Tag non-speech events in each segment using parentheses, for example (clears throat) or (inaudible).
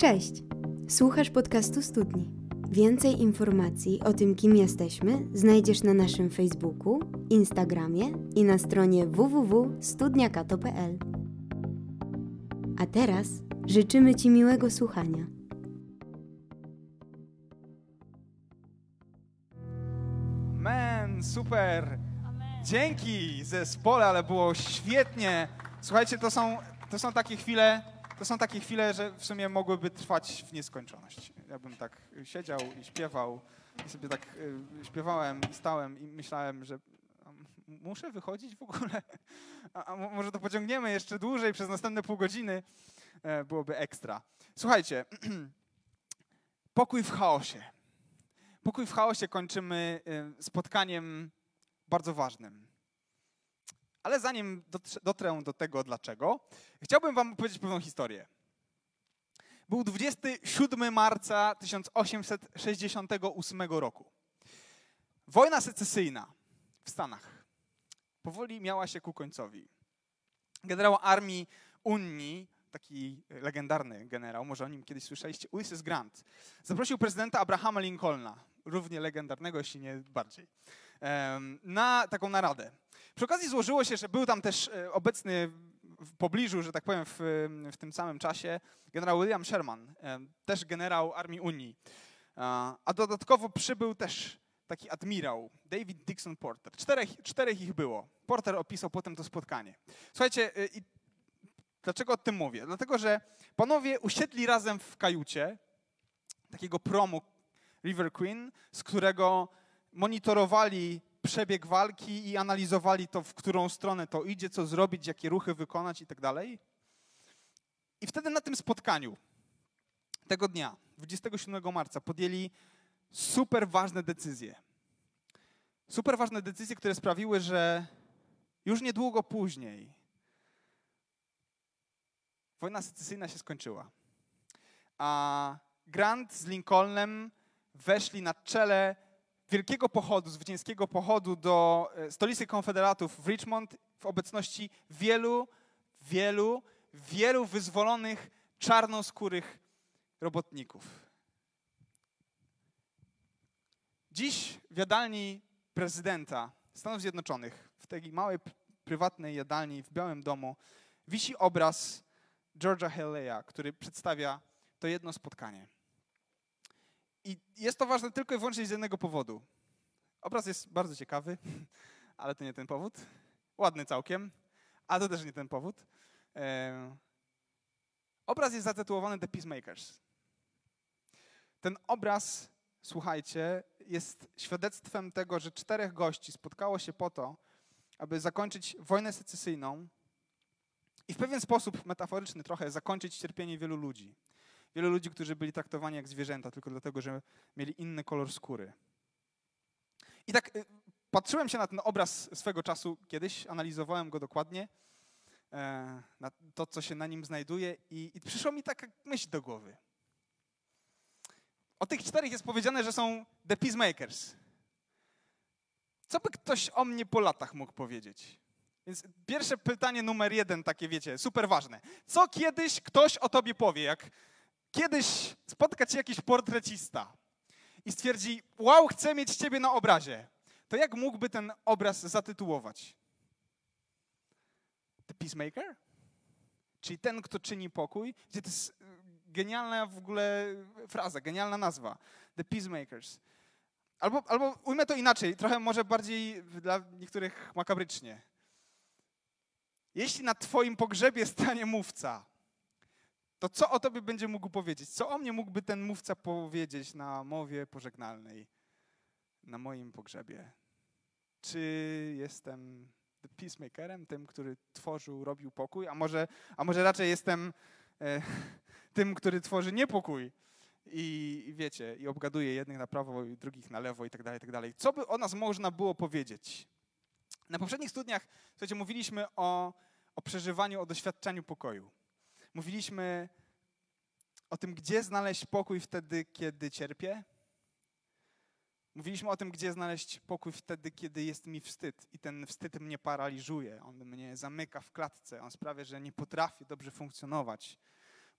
Cześć! Słuchasz podcastu Studni. Więcej informacji o tym, kim jesteśmy, znajdziesz na naszym Facebooku, Instagramie i na stronie www.studniakato.pl. A teraz życzymy Ci miłego słuchania. Man, super! Dzięki zespole, ale było świetnie. Słuchajcie, to są, to są takie chwile, to są takie chwile, że w sumie mogłyby trwać w nieskończoność. Ja bym tak siedział i śpiewał i sobie tak y, śpiewałem i stałem i myślałem, że muszę wychodzić w ogóle? (laughs) A, a mo- może to pociągniemy jeszcze dłużej przez następne pół godziny? E, byłoby ekstra. Słuchajcie, (clears throat) pokój w chaosie. Pokój w chaosie kończymy y, spotkaniem bardzo ważnym. Ale zanim dotrę do tego dlaczego, chciałbym wam opowiedzieć pewną historię. Był 27 marca 1868 roku. Wojna secesyjna w Stanach powoli miała się ku końcowi. Generał armii Unii, taki legendarny generał, może o nim kiedyś słyszeliście, Ulysses Grant, zaprosił prezydenta Abrahama Lincolna, równie legendarnego, jeśli nie bardziej, na taką naradę. Przy okazji złożyło się, że był tam też e, obecny w pobliżu, że tak powiem, w, w tym samym czasie generał William Sherman, em, też generał Armii Unii. A dodatkowo przybył też taki admirał, David Dixon Porter. Czterech, czterech ich było. Porter opisał potem to spotkanie. Słuchajcie, i dlaczego o tym mówię? Dlatego, że panowie usiedli razem w kajucie takiego promu River Queen, z którego monitorowali przebieg walki i analizowali to, w którą stronę to idzie, co zrobić, jakie ruchy wykonać i tak dalej. I wtedy na tym spotkaniu tego dnia, 27 marca, podjęli super ważne decyzje. Super ważne decyzje, które sprawiły, że już niedługo później wojna secesyjna się skończyła. A Grant z Lincolnem weszli na czele wielkiego pochodu, zwycięskiego pochodu do e, stolicy konfederatów w Richmond w obecności wielu, wielu, wielu wyzwolonych czarnoskórych robotników. Dziś w jadalni prezydenta Stanów Zjednoczonych, w tej małej prywatnej jadalni w Białym Domu, wisi obraz George'a Halleya, który przedstawia to jedno spotkanie. I jest to ważne tylko i wyłącznie z jednego powodu. Obraz jest bardzo ciekawy, (laughs) ale to nie ten powód. Ładny całkiem, ale to też nie ten powód. Obraz jest zatytułowany The Peacemakers. Ten obraz, słuchajcie, jest świadectwem tego, że czterech gości spotkało się po to, aby zakończyć wojnę secesyjną i w pewien sposób metaforyczny trochę zakończyć cierpienie wielu ludzi. Wielu ludzi, którzy byli traktowani jak zwierzęta tylko dlatego, że mieli inny kolor skóry. I tak y, patrzyłem się na ten obraz swego czasu kiedyś, analizowałem go dokładnie, e, na to, co się na nim znajduje i, i przyszła mi taka myśl do głowy. O tych czterech jest powiedziane, że są the peacemakers. Co by ktoś o mnie po latach mógł powiedzieć? Więc pierwsze pytanie numer jeden, takie wiecie, super ważne. Co kiedyś ktoś o tobie powie, jak kiedyś spotka cię jakiś portrecista i stwierdzi, wow, chcę mieć ciebie na obrazie, to jak mógłby ten obraz zatytułować? The Peacemaker? Czyli ten, kto czyni pokój? Gdzie to jest y, genialna w ogóle fraza, genialna nazwa. The Peacemakers. Albo, albo ujmę to inaczej, trochę może bardziej dla niektórych makabrycznie. Jeśli na twoim pogrzebie stanie mówca, to co o tobie będzie mógł powiedzieć? Co o mnie mógłby ten mówca powiedzieć na mowie pożegnalnej, na moim pogrzebie? Czy jestem peacemakerem, tym, który tworzył, robił pokój, a może, a może raczej jestem e, (laughs) tym, który tworzy niepokój i, i wiecie, i obgaduje jednych na prawo, i drugich na lewo i tak dalej, i tak dalej. Co by o nas można było powiedzieć? Na poprzednich studiach, słuchajcie, mówiliśmy o, o przeżywaniu, o doświadczeniu pokoju. Mówiliśmy o tym, gdzie znaleźć pokój wtedy, kiedy cierpię. Mówiliśmy o tym, gdzie znaleźć pokój wtedy, kiedy jest mi wstyd i ten wstyd mnie paraliżuje. On mnie zamyka w klatce, on sprawia, że nie potrafię dobrze funkcjonować.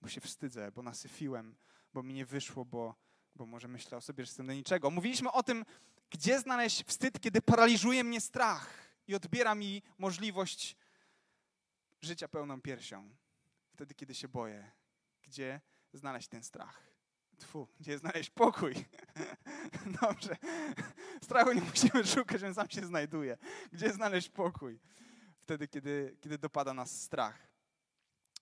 bo się wstydzę, bo nasyfiłem, bo mi nie wyszło, bo, bo może myślę o sobie, że jestem do niczego. Mówiliśmy o tym, gdzie znaleźć wstyd, kiedy paraliżuje mnie strach i odbiera mi możliwość życia pełną piersią. Wtedy, kiedy się boję. Gdzie znaleźć ten strach? Tfu, gdzie znaleźć pokój? (laughs) Dobrze. Strachu nie musimy szukać, on sam się znajduje. Gdzie znaleźć pokój? Wtedy, kiedy, kiedy dopada nas strach.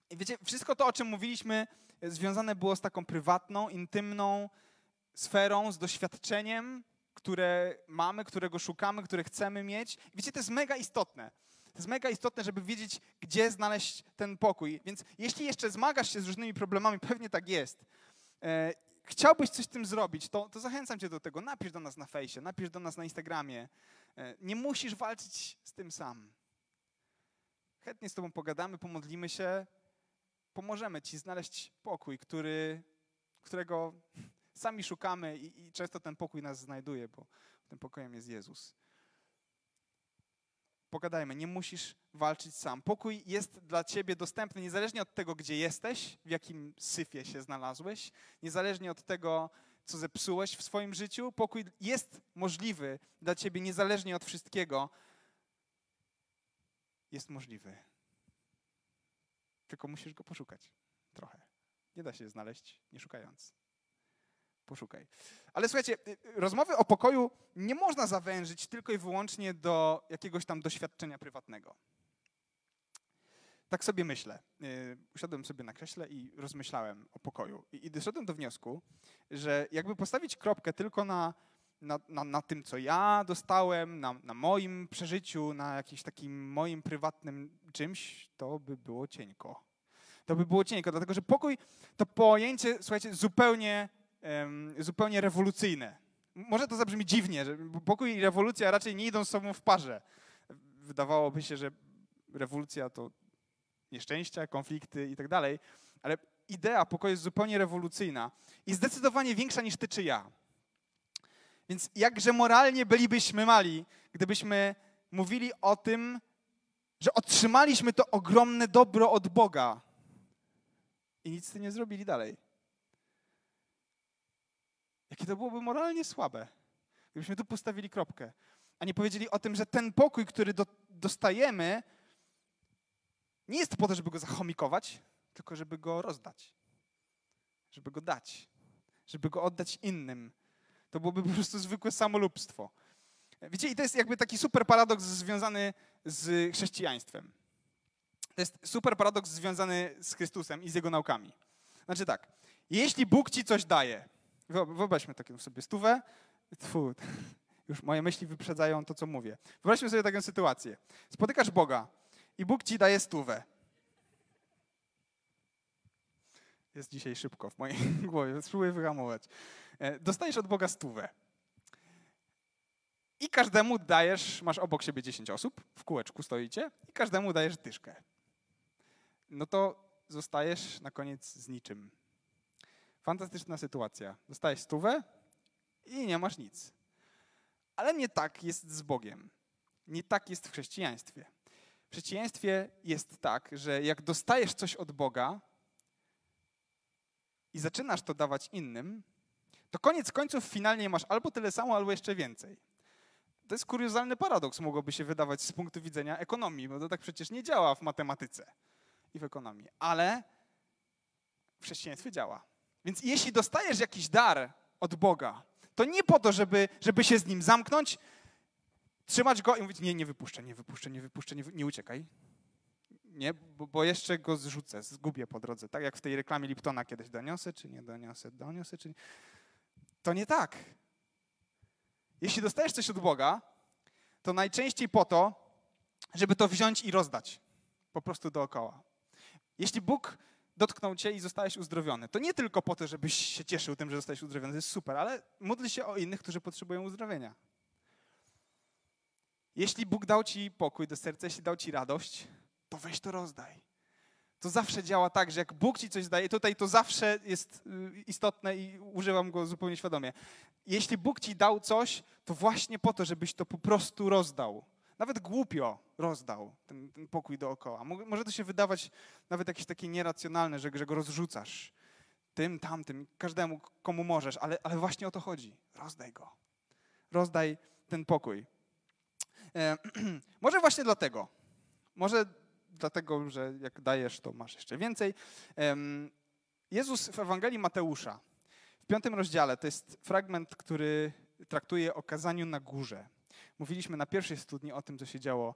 I wiecie, wszystko to, o czym mówiliśmy, związane było z taką prywatną, intymną sferą, z doświadczeniem, które mamy, którego szukamy, które chcemy mieć. I wiecie, to jest mega istotne. To jest mega istotne, żeby wiedzieć, gdzie znaleźć ten pokój. Więc jeśli jeszcze zmagasz się z różnymi problemami, (laughs) pewnie tak jest, e, chciałbyś coś z tym zrobić, to, to zachęcam cię do tego. Napisz do nas na fejsie, napisz do nas na Instagramie. E, nie musisz walczyć z tym sam. Chętnie z tobą pogadamy, pomodlimy się, pomożemy ci znaleźć pokój, który, którego (laughs) sami szukamy i, i często ten pokój nas znajduje, bo tym pokojem jest Jezus. Pogadajmy, nie musisz walczyć sam. Pokój jest dla ciebie dostępny niezależnie od tego, gdzie jesteś, w jakim syfie się znalazłeś, niezależnie od tego, co zepsułeś w swoim życiu. Pokój jest możliwy dla ciebie niezależnie od wszystkiego. Jest możliwy. Tylko musisz go poszukać trochę. Nie da się znaleźć nie szukając. Poszukaj. Ale słuchajcie, y, rozmowy o pokoju nie można zawężyć tylko i wyłącznie do jakiegoś tam doświadczenia prywatnego. Tak sobie myślę. Y, usiadłem sobie na krześle i rozmyślałem o pokoju. I doszedłem do wniosku, że jakby postawić kropkę tylko na, na, na, na tym, co ja dostałem, na, na moim przeżyciu, na jakimś takim moim prywatnym czymś, to by było cienko. To by było cienko, dlatego że pokój to pojęcie, słuchajcie, zupełnie zupełnie rewolucyjne. Może to zabrzmi dziwnie, że pokój i rewolucja raczej nie idą z sobą w parze. Wydawałoby się, że rewolucja to nieszczęścia, konflikty i tak dalej, ale idea pokoju jest zupełnie rewolucyjna i zdecydowanie większa niż ty czy ja. Więc jakże moralnie bylibyśmy mali, gdybyśmy mówili o tym, że otrzymaliśmy to ogromne dobro od Boga i nic z tym nie zrobili dalej. Jakie to byłoby moralnie słabe, gdybyśmy tu postawili kropkę, a nie powiedzieli o tym, że ten pokój, który do, dostajemy, nie jest po to, żeby go zachomikować, tylko żeby go rozdać, żeby go dać, żeby go oddać innym. To byłoby po prostu zwykłe samolubstwo. Wiecie, i to jest jakby taki super paradoks związany z chrześcijaństwem. To jest super paradoks związany z Chrystusem i z jego naukami. Znaczy tak, jeśli Bóg ci coś daje, Wyobraźmy taką sobie stówę. Tfu, (laughs) już moje myśli wyprzedzają to, co mówię. Wyobraźmy sobie taką sytuację. Spotykasz Boga i Bóg ci daje stówę. Jest dzisiaj szybko w mojej (laughs) głowie, spróbuję wyhamować. E, dostajesz od Boga stówę. I każdemu dajesz, masz obok siebie 10 osób, w kółeczku stoicie, i każdemu dajesz dyszkę. No to zostajesz na koniec z niczym. Fantastyczna sytuacja. Dostajesz stówę i nie masz nic. Ale nie tak jest z Bogiem. Nie tak jest w chrześcijaństwie. W chrześcijaństwie jest tak, że jak dostajesz coś od Boga i zaczynasz to dawać innym, to koniec końców finalnie masz albo tyle samo, albo jeszcze więcej. To jest kuriozalny paradoks, mogłoby się wydawać z punktu widzenia ekonomii, bo to tak przecież nie działa w matematyce i w ekonomii. Ale w chrześcijaństwie działa. Więc jeśli dostajesz jakiś dar od Boga, to nie po to, żeby, żeby się z nim zamknąć, trzymać go i mówić, nie, nie wypuszczę, nie wypuszczę, nie wypuszczę, nie, nie uciekaj. Nie, bo, bo, jeszcze go zrzucę, zgubię po drodze. Tak jak w tej reklamie Liptona kiedyś doniosę, czy nie doniosę, doniosę, czy nie. To nie tak. Jeśli dostajesz coś od Boga, to najczęściej po to, żeby to wziąć i rozdać. Po prostu dookoła. Jeśli Bóg dotknął cię i zostałeś uzdrowiony. To nie tylko po to, żebyś się cieszył tym, że zostałeś uzdrowiony, to jest super, ale módl się o innych, którzy potrzebują uzdrowienia. Jeśli Bóg dał ci pokój do serca, jeśli dał ci radość, to weź to rozdaj. To zawsze działa tak, że jak Bóg ci coś daje, tutaj to zawsze jest y, istotne i używam go zupełnie świadomie. Jeśli Bóg ci dał coś, to właśnie po to, żebyś to po prostu rozdał. Nawet głupio rozdał ten, ten pokój dookoła. Może to się wydawać nawet jakieś takie nieracjonalne, że, że go rozrzucasz tym, tamtym, każdemu, komu możesz, ale, ale właśnie o to chodzi. Rozdaj go. Rozdaj ten pokój. E, (clears throat) może właśnie dlatego, może dlatego, że jak dajesz, to masz jeszcze więcej. E, Jezus w Ewangelii Mateusza, w piątym rozdziale, to jest fragment, który traktuje o kazaniu na górze. Mówiliśmy na pierwszej studni o tym, co się działo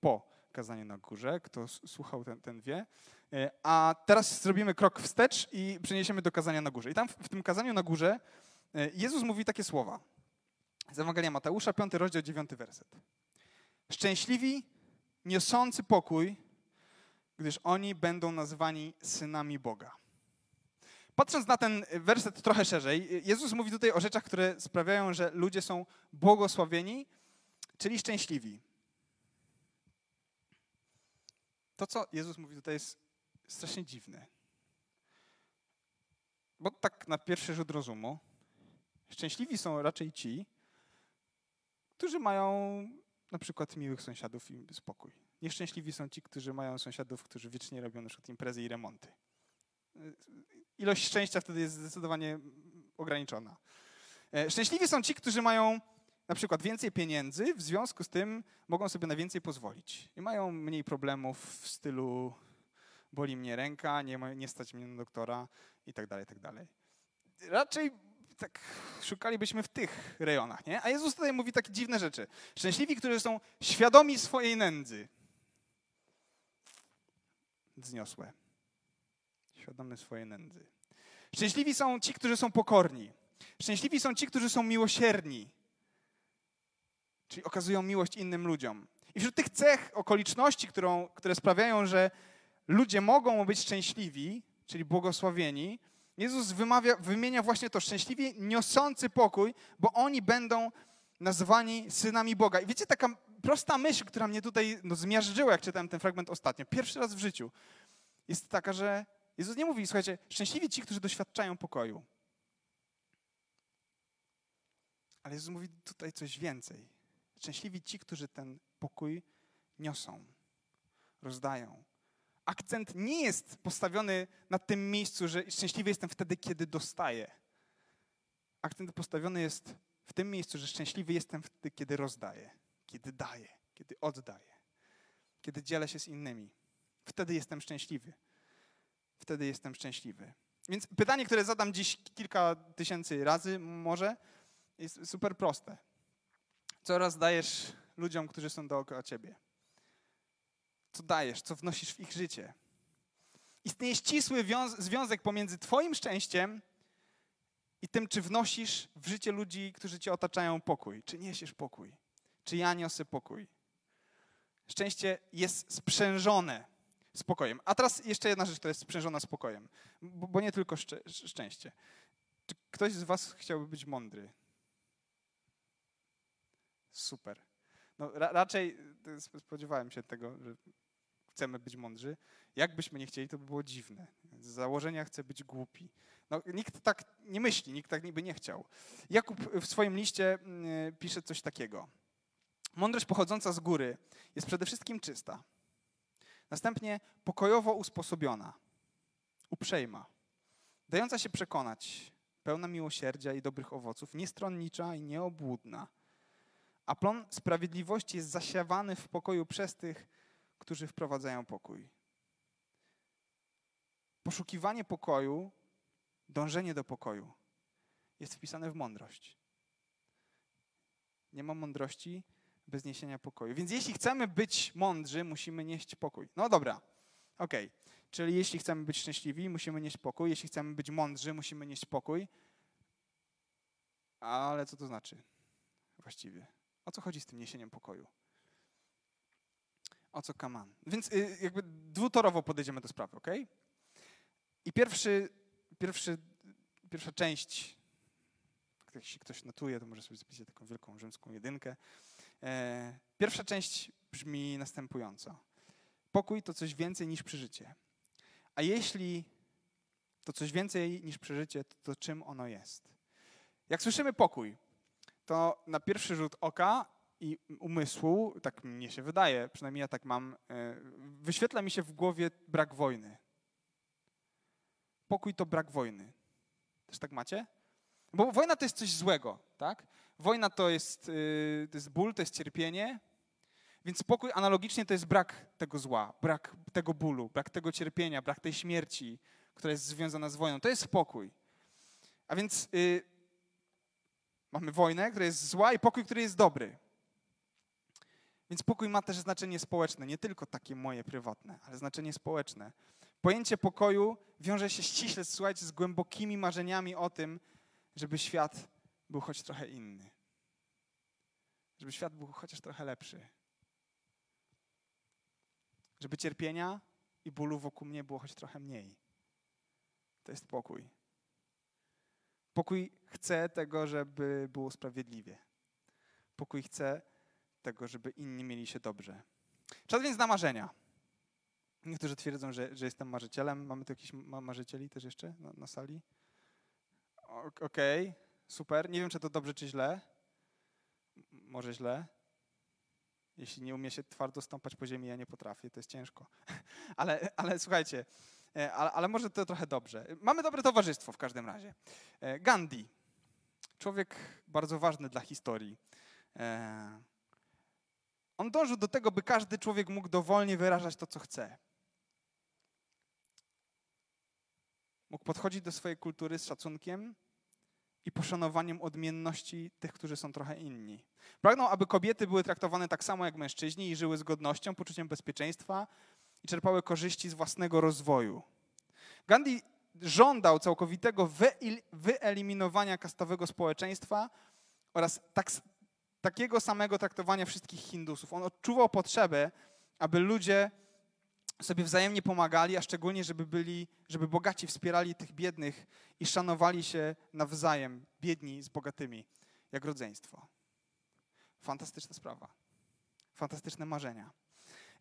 po kazaniu na górze. Kto słuchał, ten, ten wie. E, a teraz zrobimy krok wstecz i przeniesiemy do kazania na górze. I tam w, w tym kazaniu na górze e, Jezus mówi takie słowa. Z Ewangelia Mateusza, 5 rozdział, 9 werset. Szczęśliwi, niosący pokój, gdyż oni będą nazwani synami Boga. Patrząc na ten werset trochę szerzej, Jezus mówi tutaj o rzeczach, które sprawiają, że ludzie są błogosławieni, czyli szczęśliwi. To, co Jezus mówi tutaj, jest strasznie dziwne. Bo tak na pierwszy rzut rozumu, szczęśliwi są raczej ci, którzy mają na przykład miłych sąsiadów i spokój. Nieszczęśliwi są ci, którzy mają sąsiadów, którzy wiecznie robią na przykład imprezy i remonty. Ilość szczęścia wtedy jest zdecydowanie ograniczona. E, szczęśliwi są ci, którzy mają na przykład więcej pieniędzy, w związku z tym mogą sobie na więcej pozwolić. I mają mniej problemów w stylu boli mnie ręka, nie, nie stać mnie na doktora i tak dalej, tak dalej. Raczej tak szukalibyśmy w tych rejonach, nie? A Jezus tutaj mówi takie dziwne rzeczy. Szczęśliwi, którzy są świadomi swojej nędzy. Zniosłe. Świadomy swojej nędzy. Szczęśliwi są ci, którzy są pokorni. Szczęśliwi są ci, którzy są miłosierni. Czyli okazują miłość innym ludziom. I wśród tych cech, okoliczności, którą, które sprawiają, że ludzie mogą być szczęśliwi, czyli błogosławieni, Jezus wymawia, wymienia właśnie to szczęśliwie niosący pokój, bo oni będą nazwani synami Boga. I wiecie, taka prosta myśl, która mnie tutaj no, zmiażdżyła, jak czytałem ten fragment ostatnio, pierwszy raz w życiu, jest taka, że Jezus nie mówi, słuchajcie, szczęśliwi ci, którzy doświadczają pokoju. Ale Jezus mówi tutaj coś więcej. Szczęśliwi ci, którzy ten pokój niosą, rozdają. Akcent nie jest postawiony na tym miejscu, że szczęśliwy jestem wtedy, kiedy dostaję. Akcent postawiony jest w tym miejscu, że szczęśliwy jestem wtedy, kiedy rozdaję, kiedy daję, kiedy oddaję, kiedy dzielę się z innymi. Wtedy jestem szczęśliwy. Wtedy jestem szczęśliwy. Więc pytanie, które zadam dziś kilka tysięcy razy, może, jest super proste. Co rozdajesz ludziom, którzy są dookoła ciebie? Co dajesz, co wnosisz w ich życie? Istnieje ścisły związek pomiędzy Twoim szczęściem i tym, czy wnosisz w życie ludzi, którzy Cię otaczają pokój. Czy niesiesz pokój? Czy ja niosę pokój? Szczęście jest sprzężone spokojem. A teraz jeszcze jedna rzecz, która jest sprzężona spokojem, bo, bo nie tylko szczę szczęście. Czy ktoś z Was chciałby być mądry? Super. No, ra raczej y, spodziewałem się tego, że chcemy być mądrzy. Jakbyśmy nie chcieli, to by było dziwne. Z założenia chcę być głupi. No, nikt tak nie myśli, nikt tak by nie chciał. Jakub w swoim liście y, pisze coś takiego. Mądrość pochodząca z góry jest przede wszystkim czysta. Następnie pokojowo usposobiona, uprzejma, dająca się przekonać, pełna miłosierdzia i dobrych owoców, niestronnicza i nieobłudna, a plon sprawiedliwości jest zasiawany w pokoju przez tych, którzy wprowadzają pokój. Poszukiwanie pokoju, dążenie do pokoju jest wpisane w mądrość. Nie ma mądrości bez niesienia pokoju. Więc jeśli chcemy być mądrzy, musimy nieść pokój. No dobra, okej. Okay. Czyli jeśli chcemy być szczęśliwi, musimy nieść pokój. Jeśli chcemy być mądrzy, musimy nieść pokój. Ale co to znaczy właściwie? O co chodzi z tym niesieniem pokoju? O co kaman? Więc y, jakby dwutorowo podejdziemy do sprawy, ok? I pierwszy, pierwszy, pierwsza część, jeśli ktoś notuje, to może sobie zapisać taką wielką rzymską jedynkę. E, pierwsza część brzmi następująco. Pokój to coś więcej niż przeżycie. A jeśli to coś więcej niż przeżycie, to, to czym ono jest? Jak słyszymy pokój, to na pierwszy rzut oka i umysłu, tak mnie się wydaje, przynajmniej ja tak mam, e, wyświetla mi się w głowie brak wojny. Pokój to brak wojny. Też tak macie? Bo wojna to jest coś złego, tak? Wojna to jest, y, to jest ból, to jest cierpienie, więc spokój analogicznie to jest brak tego zła, brak tego bólu, brak tego cierpienia, brak tej śmierci, która jest związana z wojną. To jest spokój. A więc y, mamy wojnę, która jest zła i pokój, który jest dobry. Więc pokój ma też znaczenie społeczne, nie tylko takie moje prywatne, ale znaczenie społeczne. Pojęcie pokoju wiąże się ściśle, słuchajcie, z głębokimi marzeniami o tym, żeby świat był choć trochę inny. Żeby świat był chociaż trochę lepszy. Żeby cierpienia i bólu wokół mnie było choć trochę mniej. To jest pokój. Pokój chce tego, żeby było sprawiedliwie. Pokój chce tego, żeby inni mieli się dobrze. Czas więc na marzenia. Niektórzy twierdzą, że, że jestem marzycielem. Mamy tu jakichś marzycieli też jeszcze na, na sali? Okej, okay, super. Nie wiem, czy to dobrze, czy źle. Może źle. Jeśli nie umie się twardo stąpać po ziemi, ja nie potrafię, to jest ciężko. (laughs) ale, ale słuchajcie, ale, ale, może to trochę dobrze. Mamy dobre towarzystwo w każdym razie. E, Gandhi, człowiek bardzo ważny dla historii. E, on dążył do tego, by każdy człowiek mógł dowolnie wyrażać to, co chce. Mógł podchodzić do swojej kultury z szacunkiem i poszanowaniem odmienności tych, którzy są trochę inni. Pragnął, aby kobiety były traktowane tak samo jak mężczyźni i żyły z godnością, poczuciem bezpieczeństwa i czerpały korzyści z własnego rozwoju. Gandhi żądał całkowitego wyeliminowania kastowego społeczeństwa oraz tak, takiego samego traktowania wszystkich Hindusów. On odczuwał potrzebę, aby ludzie sobie wzajemnie pomagali, a szczególnie, żeby byli, żeby bogaci wspierali tych biednych i szanowali się nawzajem, biedni z bogatymi, jak rodzeństwo. Fantastyczna sprawa. Fantastyczne marzenia.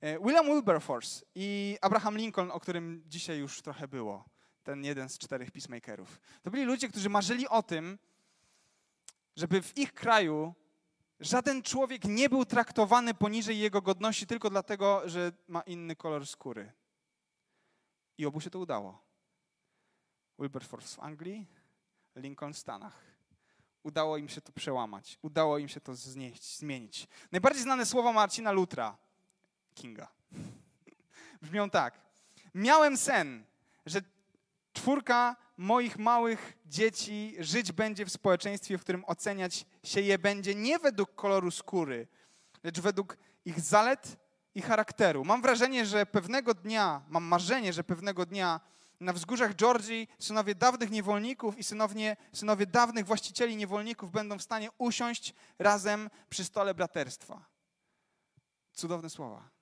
E, William Wilberforce i Abraham Lincoln, o którym dzisiaj już trochę było, ten jeden z czterech peacemakerów. To byli ludzie, którzy marzyli o tym, żeby w ich kraju Żaden człowiek nie był traktowany poniżej jego godności tylko dlatego, że ma inny kolor skóry. I obu się to udało. Wilberforce w Anglii, Lincoln w Stanach. Udało im się to przełamać, udało im się to znieść, zmienić. Najbardziej znane słowa Marcina Lutra, Kinga, brzmią tak. Miałem sen, że czwórka moich małych dzieci żyć będzie w społeczeństwie, w którym oceniać się je będzie nie według koloru skóry, lecz według ich zalet i charakteru. Mam wrażenie, że pewnego dnia, mam marzenie, że pewnego dnia na wzgórzach Georgii synowie dawnych niewolników i synowie, synowie dawnych właścicieli niewolników będą w stanie usiąść razem przy stole braterstwa. Cudowne słowa.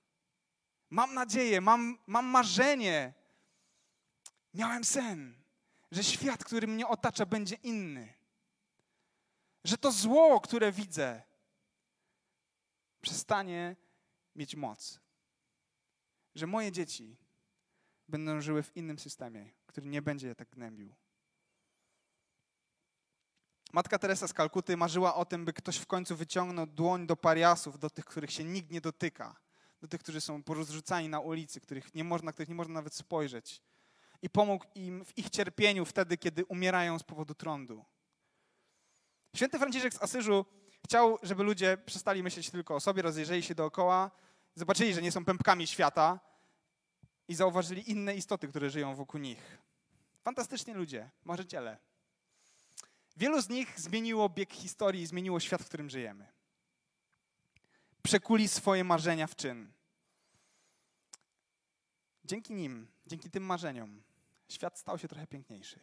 Mam nadzieję, mam, mam marzenie. Miałem sen że świat, który mnie otacza, będzie inny. Że to zło, które widzę, przestanie mieć moc. Że moje dzieci będą żyły w innym systemie, który nie będzie je tak gnębił. Matka Teresa z Kalkuty marzyła o tym, by ktoś w końcu wyciągnął dłoń do pariasów, do tych, których się nikt nie dotyka, do tych, którzy są porozrzucani na ulicy, których nie można, których nie można nawet spojrzeć i pomógł im w ich cierpieniu wtedy, kiedy umierają z powodu trądu. Święty Franciszek z Asyżu chciał, żeby ludzie przestali myśleć tylko o sobie, rozejrzeli się dookoła, zobaczyli, że nie są pępkami świata i zauważyli inne istoty, które żyją wokół nich. Fantastycznie ludzie, marzyciele. Wielu z nich zmieniło bieg historii zmieniło świat, w którym żyjemy. Przekuli swoje marzenia w czyn. Dzięki nim, dzięki tym marzeniom, świat stał się trochę piękniejszy.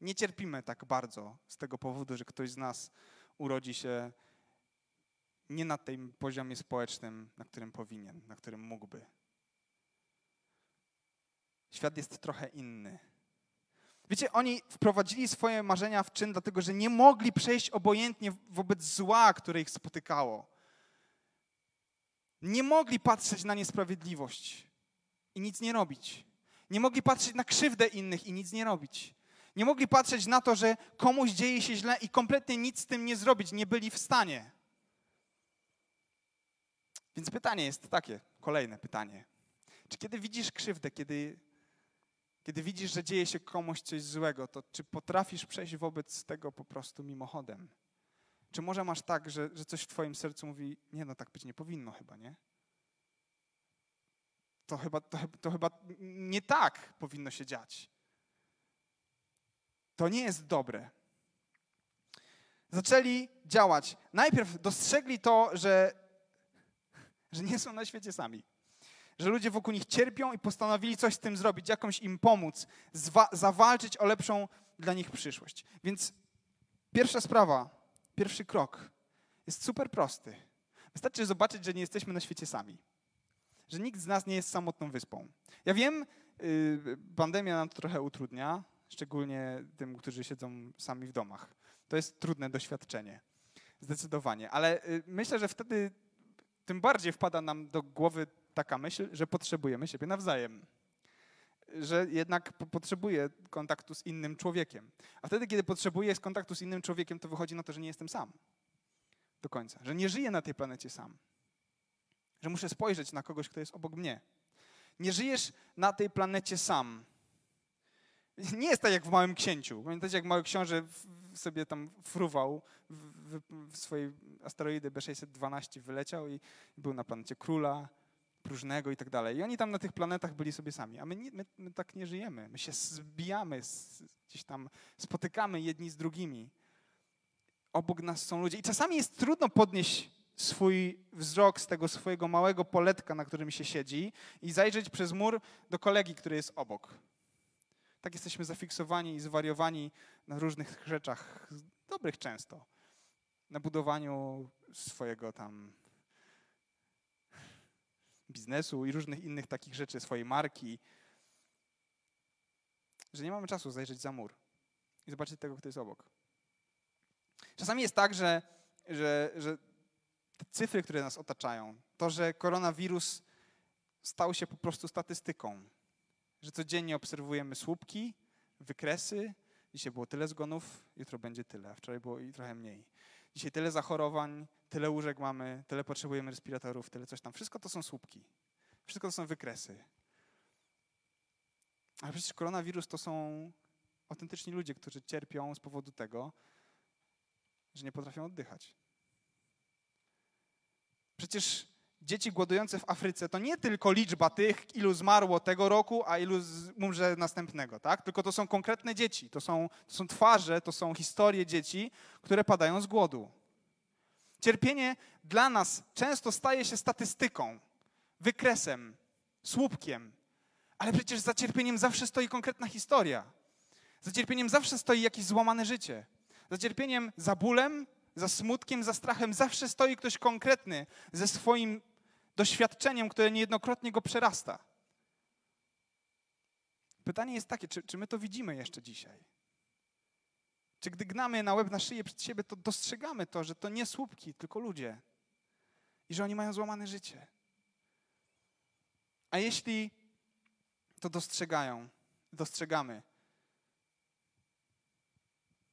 Nie cierpimy tak bardzo z tego powodu, że ktoś z nas urodzi się nie na tym poziomie społecznym, na którym powinien, na którym mógłby. Świat jest trochę inny. Wiecie, oni wprowadzili swoje marzenia w czyn, dlatego że nie mogli przejść obojętnie wobec zła, które ich spotykało. Nie mogli patrzeć na niesprawiedliwość i nic nie robić. Nie mogli patrzeć na krzywdę innych i nic nie robić. Nie mogli patrzeć na to, że komuś dzieje się źle i kompletnie nic z tym nie zrobić. Nie byli w stanie. Więc pytanie jest takie, kolejne pytanie. Czy kiedy widzisz krzywdę, kiedy, kiedy widzisz, że dzieje się komuś coś złego, to czy potrafisz przejść wobec tego po prostu mimochodem? Czy może masz tak, że, że coś w twoim sercu mówi, nie no, tak być nie powinno chyba, nie? To chyba, to, to chyba nie tak powinno się dziać. To nie jest dobre. Zaczęli działać. Najpierw dostrzegli to, że, że nie są na świecie sami. Że ludzie wokół nich cierpią i postanowili coś z tym zrobić, jakąś im pomóc, zawalczyć o lepszą dla nich przyszłość. Więc pierwsza sprawa, pierwszy krok jest super prosty. Wystarczy zobaczyć, że nie jesteśmy na świecie sami. Że nikt z nas nie jest samotną wyspą. Ja wiem, yy, pandemia nam to trochę utrudnia, szczególnie tym, którzy siedzą sami w domach. To jest trudne doświadczenie. Zdecydowanie. Ale yy, myślę, że wtedy tym bardziej wpada nam do głowy taka myśl, że potrzebujemy siebie nawzajem. Że jednak potrzebuję kontaktu z innym człowiekiem. A wtedy, kiedy potrzebuję kontaktu z innym człowiekiem, to wychodzi na to, że nie jestem sam do końca. Że nie żyję na tej planecie sam. Że muszę spojrzeć na kogoś, kto jest obok mnie. Nie żyjesz na tej planecie sam. Nie jest tak jak w Małym Księciu. Pamiętacie, jak Mały Książę sobie tam fruwał w, w swojej asteroidy B612 wyleciał i był na planecie Króla, Próżnego i tak dalej. I oni tam na tych planetach byli sobie sami. A my, nie, my, my tak nie żyjemy. My się zbijamy, gdzieś tam spotykamy jedni z drugimi. Obok nas są ludzie. I czasami jest trudno podnieść swój wzrok z tego swojego małego poletka, na którym się siedzi i zajrzeć przez mur do kolegi, który jest obok. Tak jesteśmy zafiksowani i zwariowani na różnych rzeczach, dobrych często. Na budowaniu swojego tam biznesu i różnych innych takich rzeczy, swojej marki, że nie mamy czasu zajrzeć za mur i zobaczyć tego, kto jest obok. Czasami jest tak, że, że, że te cyfry, które nas otaczają, to, że koronawirus stał się po prostu statystyką, że codziennie obserwujemy słupki, wykresy. Dzisiaj było tyle zgonów, jutro będzie tyle, a wczoraj było i trochę mniej. Dzisiaj tyle zachorowań, tyle łóżek mamy, tyle potrzebujemy respiratorów, tyle coś tam. Wszystko to są słupki. Wszystko to są wykresy. Ale przecież koronawirus to są autentyczni ludzie, którzy cierpią z powodu tego, że nie potrafią oddychać. Przecież dzieci głodujące w Afryce to nie tylko liczba tych, ilu zmarło tego roku, a ilu umrze następnego, tak? Tylko to są konkretne dzieci, to są, to są twarze, to są historie dzieci, które padają z głodu. Cierpienie dla nas często staje się statystyką, wykresem, słupkiem, ale przecież za cierpieniem zawsze stoi konkretna historia. Za cierpieniem zawsze stoi jakieś złamane życie. Za cierpieniem, za bólem, za smutkiem, za strachem zawsze stoi ktoś konkretny ze swoim doświadczeniem, które niejednokrotnie go przerasta. Pytanie jest takie, czy, czy my to widzimy jeszcze dzisiaj? Czy gdy gnamy na łeb na szyję przed siebie, to dostrzegamy to, że to nie słupki, tylko ludzie i że oni mają złamane życie? A jeśli to dostrzegają, dostrzegamy,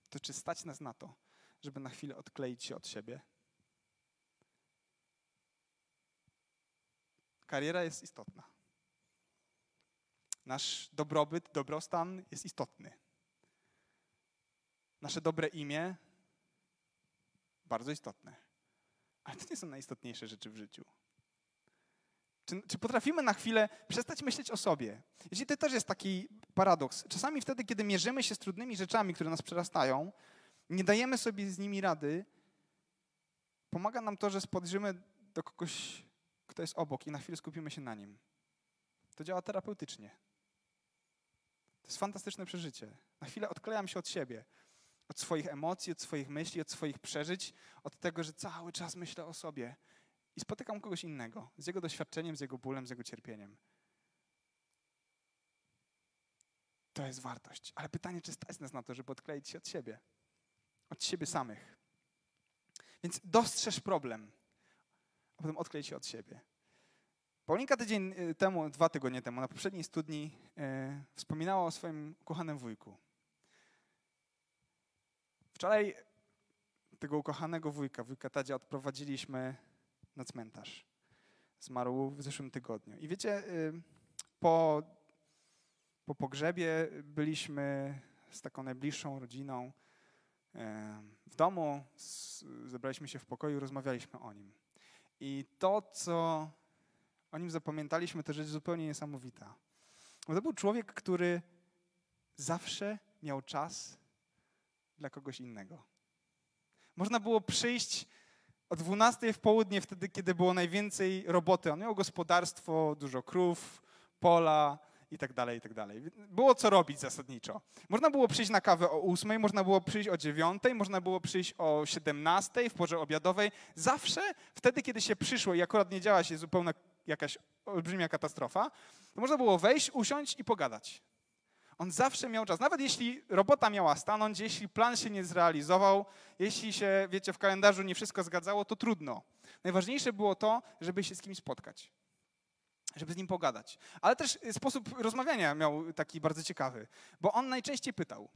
to czy stać nas na to, żeby na chwilę odkleić się od siebie? Kariera jest istotna. Nasz dobrobyt, dobrostan jest istotny. Nasze dobre imię bardzo istotne. Ale to nie są najistotniejsze rzeczy w życiu. Czy, czy, potrafimy na chwilę przestać myśleć o sobie? Jeśli to też jest taki paradoks. Czasami wtedy, kiedy mierzymy się z trudnymi rzeczami, które nas przerastają, nie dajemy sobie z nimi rady, pomaga nam to, że spojrzymy do kogoś, kto jest obok i na chwilę skupimy się na nim. To działa terapeutycznie. To jest fantastyczne przeżycie. Na chwilę odklejam się od siebie, od swoich emocji, od swoich myśli, od swoich przeżyć, od tego, że cały czas myślę o sobie i spotykam kogoś innego, z jego doświadczeniem, z jego bólem, z jego cierpieniem. To jest wartość. Ale pytanie, czy stać nas na to, żeby odkleić się od siebie, od siebie samych. Więc dostrzeż problem, a potem odklej się od siebie. Paulinka tydzień y, temu, dwa tygodnie temu, na poprzedniej studni yy, wspominała o swoim ukochanym wujku. Wczoraj tego ukochanego wujka, wujka Tadzia, odprowadziliśmy na cmentarz. Zmarł w zeszłym tygodniu. I wiecie, po, po pogrzebie byliśmy z taką najbliższą rodziną w domu, zebraliśmy się w pokoju, rozmawialiśmy o nim. I to, co o nim zapamiętaliśmy, to rzecz zupełnie niesamowita. Bo to był człowiek, który zawsze miał czas dla kogoś innego. Można było przyjść o 12 w południe, wtedy, kiedy było najwięcej roboty. On miał gospodarstwo, dużo krów, pola i tak dalej, i tak dalej. Było co robić zasadniczo. Można było przyjść na kawę o 8, można było przyjść o 9, można było przyjść o 17 w porze obiadowej. Zawsze wtedy, kiedy się przyszło i akurat nie działa się zupełna jakaś olbrzymia katastrofa, to można było wejść, usiąść i pogadać. On zawsze miał czas. Nawet jeśli robota miała stanąć, jeśli plan się nie zrealizował, jeśli się, wiecie, w kalendarzu nie wszystko zgadzało, to trudno. Najważniejsze było to, żeby się z kimś spotkać, żeby z nim pogadać. Ale też sposób rozmawiania miał taki bardzo ciekawy, bo on najczęściej pytał.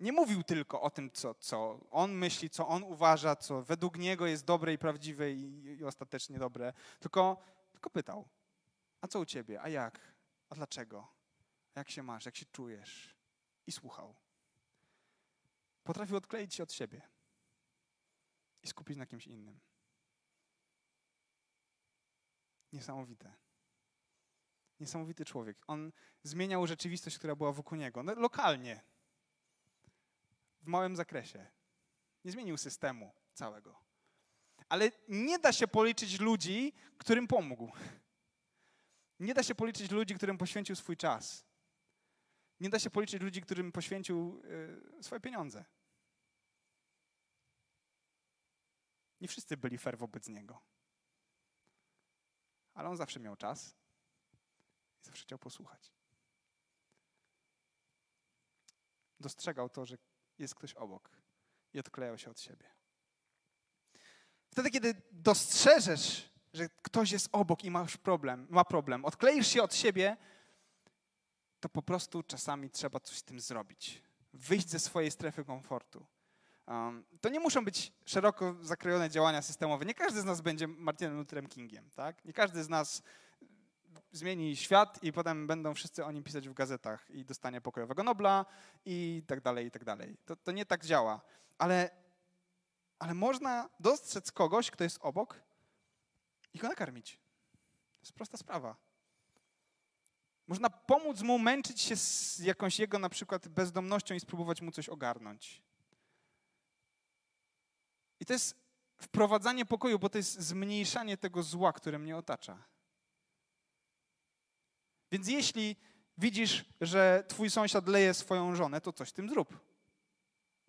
Nie mówił tylko o tym, co, co on myśli, co on uważa, co według niego jest dobre i prawdziwe i, i ostatecznie dobre, tylko, tylko pytał. A co u ciebie? A jak? A dlaczego? Jak się masz? Jak się czujesz? I słuchał. Potrafił odkleić się od siebie i skupić na kimś innym. Niesamowite. Niesamowity człowiek. On zmieniał rzeczywistość, która była wokół niego. No, lokalnie. W małym zakresie. Nie zmienił systemu całego. Ale nie da się policzyć ludzi, którym pomógł. Nie da się policzyć ludzi, którym poświęcił swój czas. Nie da się policzyć ludzi, którym poświęcił y, swoje pieniądze. Nie wszyscy byli fair wobec niego. Ale on zawsze miał czas i zawsze chciał posłuchać. Dostrzegał to, że jest ktoś obok i odklejał się od siebie. Wtedy, kiedy dostrzeżesz że ktoś jest obok i masz problem, ma problem, odkleisz się od siebie, to po prostu czasami trzeba coś z tym zrobić. Wyjść ze swojej strefy komfortu. To nie muszą być szeroko zakrojone działania systemowe. Nie każdy z nas będzie Martinem Lutherem Kingiem. Tak? Nie każdy z nas zmieni świat i potem będą wszyscy o nim pisać w gazetach i dostanie pokojowego Nobla i tak dalej, i tak dalej. To, to nie tak działa. Ale, ale można dostrzec kogoś, kto jest obok i go nakarmić. To jest prosta sprawa. Można pomóc mu męczyć się z jakąś jego na przykład bezdomnością i spróbować mu coś ogarnąć. I to jest wprowadzanie pokoju, bo to jest zmniejszanie tego zła, które mnie otacza. Więc jeśli widzisz, że twój sąsiad leje swoją żonę, to coś z tym zrób.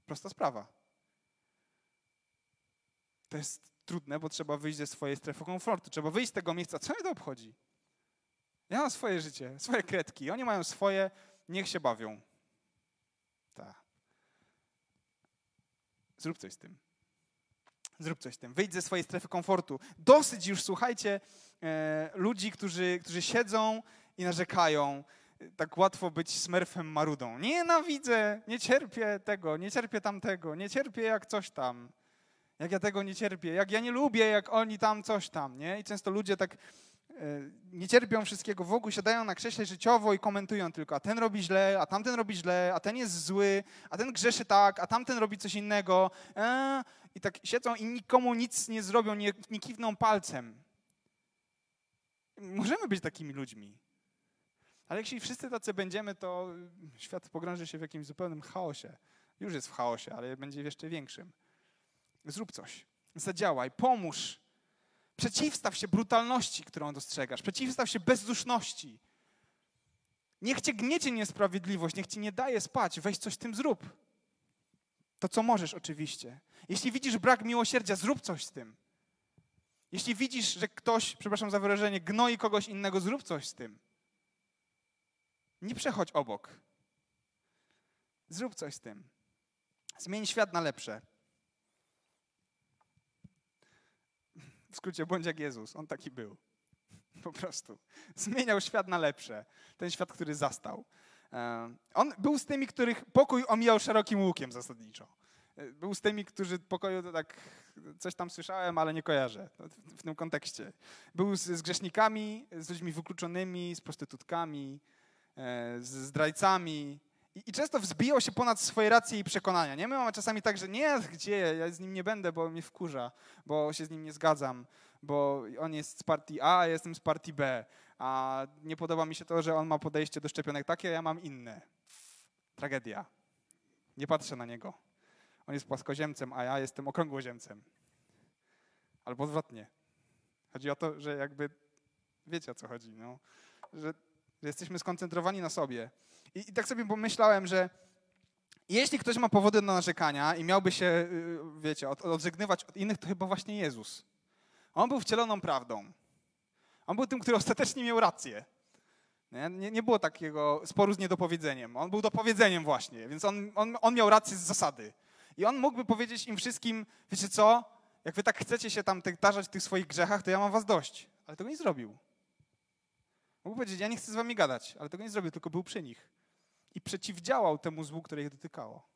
Prosta sprawa. To jest trudne, bo trzeba wyjść ze swojej strefy komfortu. Trzeba wyjść z tego miejsca. Co mnie to obchodzi? Ja mam swoje życie, swoje kredki. Oni mają swoje, niech się bawią. Tak. Zrób coś z tym. Zrób coś z tym. Wyjdź ze swojej strefy komfortu. Dosyć już, słuchajcie, e, ludzi, którzy, którzy siedzą i narzekają. Tak łatwo być smerfem marudą. Nienawidzę, nie cierpię tego, nie cierpię tamtego, nie cierpię jak coś tam jak ja tego nie cierpię, jak ja nie lubię, jak oni tam coś tam, nie? I często ludzie tak nie cierpią wszystkiego, w ogóle siadają na krześle życiowo i komentują tylko, a ten robi źle, a tamten robi źle, a ten jest zły, a ten grzeszy tak, a tamten robi coś innego. E, I tak siedzą i nikomu nic nie zrobią, nie, nie kiwną palcem. Możemy być takimi ludźmi. Ale jeśli wszyscy tacy będziemy, to świat pogrąży się w jakimś zupełnym chaosie. Już jest w chaosie, ale będzie jeszcze większym. Zrób coś. Zadziałaj, pomóż. Przeciwstaw się brutalności, którą dostrzegasz. Przeciwstaw się bezduszności. Niech cię gniecie niesprawiedliwość, niech ci nie daje spać. Weź coś z tym zrób. To, co możesz, oczywiście. Jeśli widzisz brak miłosierdzia, zrób coś z tym. Jeśli widzisz, że ktoś, przepraszam za wyrażenie, gnoi kogoś innego, zrób coś z tym. Nie przechodź obok. Zrób coś z tym. Zmień świat na lepsze. W skrócie, bądź jak Jezus. On taki był. (laughs) Po prostu. Zmieniał świat na lepsze. Ten świat, który zastał. E, on był z tymi, których pokój omijał szerokim łukiem zasadniczo. Był z tymi, którzy pokoju to tak coś tam słyszałem, ale nie kojarzę w, w tym kontekście. Był z, z, grzesznikami, z ludźmi wykluczonymi, z prostytutkami, e, z zdrajcami. I, I, często wzbijał się ponad swoje racje i przekonania. Nie? My mamy czasami tak, że nie, gdzie, ja z nim nie będę, bo mnie wkurza, bo się z nim nie zgadzam, bo on jest z partii A, a jestem z partii B, a nie podoba mi się to, że on ma podejście do szczepionek takie, a ja mam inne. Tragedia. Nie patrzę na niego. On jest płaskoziemcem, a ja jestem okrągłoziemcem. Albo odwrotnie. Chodzi o to, że jakby wiecie o co chodzi, no? że, że jesteśmy skoncentrowani na sobie. I, I, tak sobie pomyślałem, że jeśli ktoś ma powody do narzekania i miałby się, y, wiecie, od, odżegnywać od innych, to chyba właśnie Jezus. On był wcieloną prawdą. On był tym, który ostatecznie miał rację. Nie, nie, było takiego sporu z niedopowiedzeniem. On był dopowiedzeniem właśnie, więc on, on, on miał rację z zasady. I on mógłby powiedzieć im wszystkim, wiecie co, jak wy tak chcecie się tam tarzać w tych swoich grzechach, to ja mam was dość. Ale tego nie zrobił. Mógł powiedzieć, ja nie chcę z wami gadać, ale tego nie zrobił, tylko był przy nich. I przeciwdziałał temu złu, które ich dotykało.